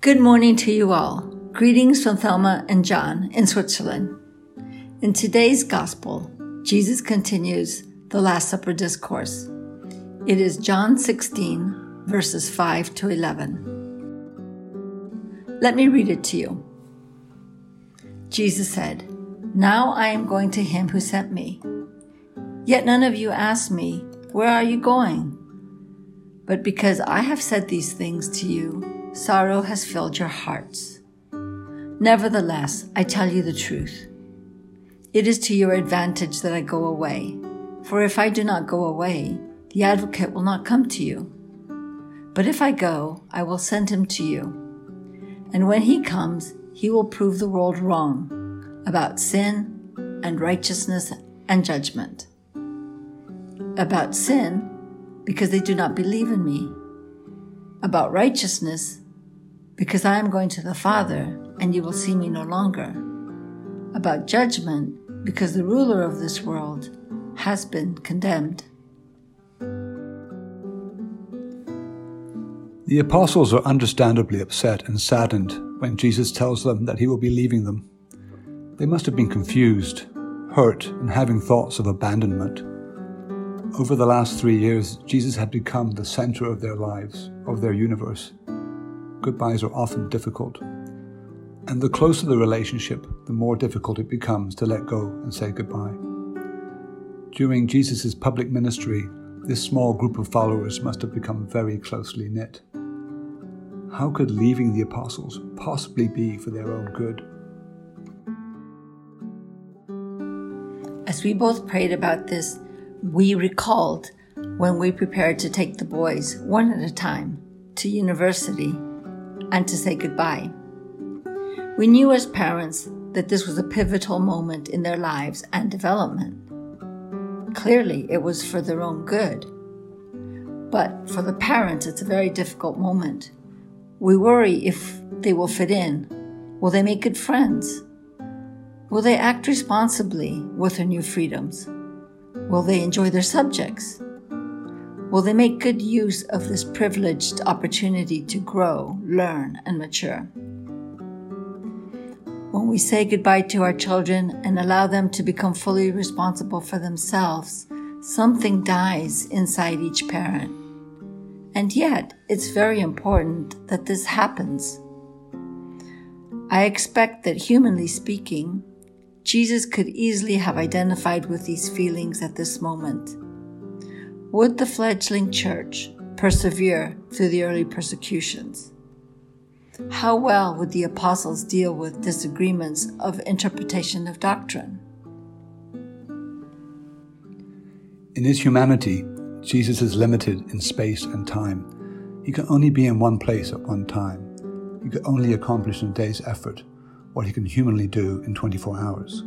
Good morning to you all. Greetings from Thelma and John in Switzerland. In today's Gospel, Jesus continues the Last Supper discourse. It is John 16, verses 5 to 11. Let me read it to you. Jesus said, Now I am going to him who sent me. Yet none of you asked me, Where are you going? But because I have said these things to you, sorrow has filled your hearts. Nevertheless, I tell you the truth. It is to your advantage that I go away. For if I do not go away, the advocate will not come to you. But if I go, I will send him to you. And when he comes, he will prove the world wrong about sin and righteousness and judgment. About sin, because they do not believe in me. About righteousness, because I am going to the Father, and you will see me no longer. About judgment, because the ruler of this world has been condemned. The apostles are understandably upset and saddened when Jesus tells them that he will be leaving them. They must have been confused, hurt, and having thoughts of abandonment. Over the last three years, Jesus had become the center of their lives, of their universe. Goodbyes are often difficult. And the closer the relationship, the more difficult it becomes to let go and say goodbye. During Jesus' public ministry, this small group of followers must have become very closely knit. How could leaving the apostles possibly be for their own good? As we both prayed about this, we recalled when we prepared to take the boys, one at a time, to university and to say goodbye. We knew as parents that this was a pivotal moment in their lives and development. Clearly, it was for their own good. But for the parents, it's a very difficult moment. We worry if they will fit in. Will they make good friends? Will they act responsibly with their new freedoms? Will they enjoy their subjects? Will they make good use of this privileged opportunity to grow, learn, and mature? When we say goodbye to our children and allow them to become fully responsible for themselves, something dies inside each parent. And yet, it's very important that this happens. I expect that, humanly speaking, Jesus could easily have identified with these feelings at this moment. Would the fledgling church persevere through the early persecutions? How well would the apostles deal with disagreements of interpretation of doctrine? In his humanity, Jesus is limited in space and time. He can only be in one place at one time. He can only accomplish in a day's effort what he can humanly do in 24 hours.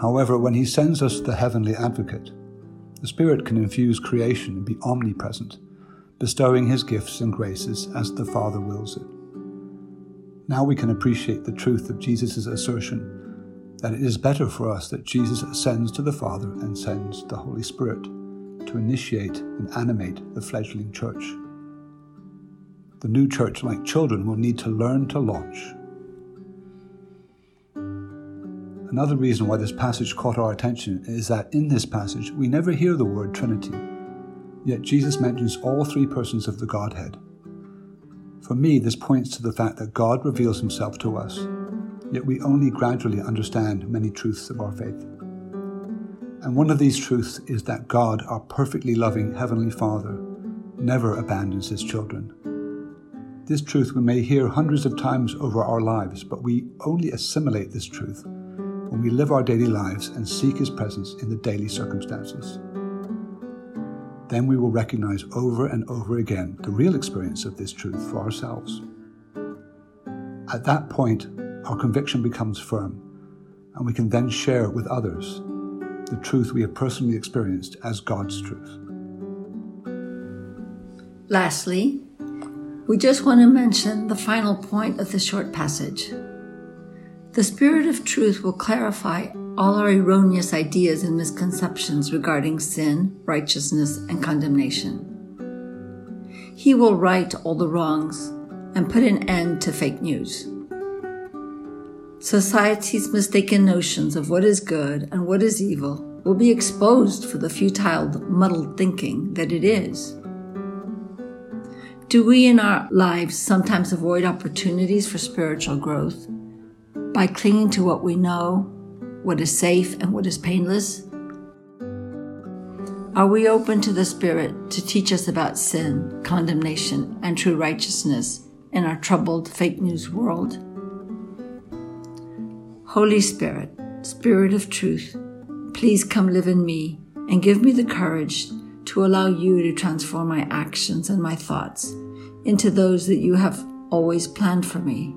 However, when he sends us the heavenly advocate, the Spirit can infuse creation and be omnipresent, bestowing his gifts and graces as the Father wills it. Now we can appreciate the truth of Jesus' assertion that it is better for us that Jesus ascends to the Father and sends the Holy Spirit to initiate and animate the fledgling church. The new church, like children, will need to learn to launch. Another reason why this passage caught our attention is that in this passage we never hear the word Trinity, yet Jesus mentions all three persons of the Godhead. For me, this points to the fact that God reveals himself to us, yet we only gradually understand many truths of our faith. And one of these truths is that God, our perfectly loving Heavenly Father, never abandons His children. This truth we may hear hundreds of times over our lives, but we only assimilate this truth when we live our daily lives and seek His presence in the daily circumstances. Then we will recognize over and over again the real experience of this truth for ourselves. At that point, our conviction becomes firm, and we can then share with others the truth we have personally experienced as God's truth. Lastly, we just want to mention the final point of the short passage. The Spirit of truth will clarify all our erroneous ideas and misconceptions regarding sin, righteousness, and condemnation. He will right all the wrongs and put an end to fake news. Society's mistaken notions of what is good and what is evil will be exposed for the futile, muddled thinking that it is. Do we in our lives sometimes avoid opportunities for spiritual growth by clinging to what we know, what is safe, and what is painless? Are we open to the Spirit to teach us about sin, condemnation, and true righteousness in our troubled fake news world? Holy Spirit, Spirit of truth, please come live in me and give me the courage to allow you to transform my actions and my thoughts into those that you have always planned for me.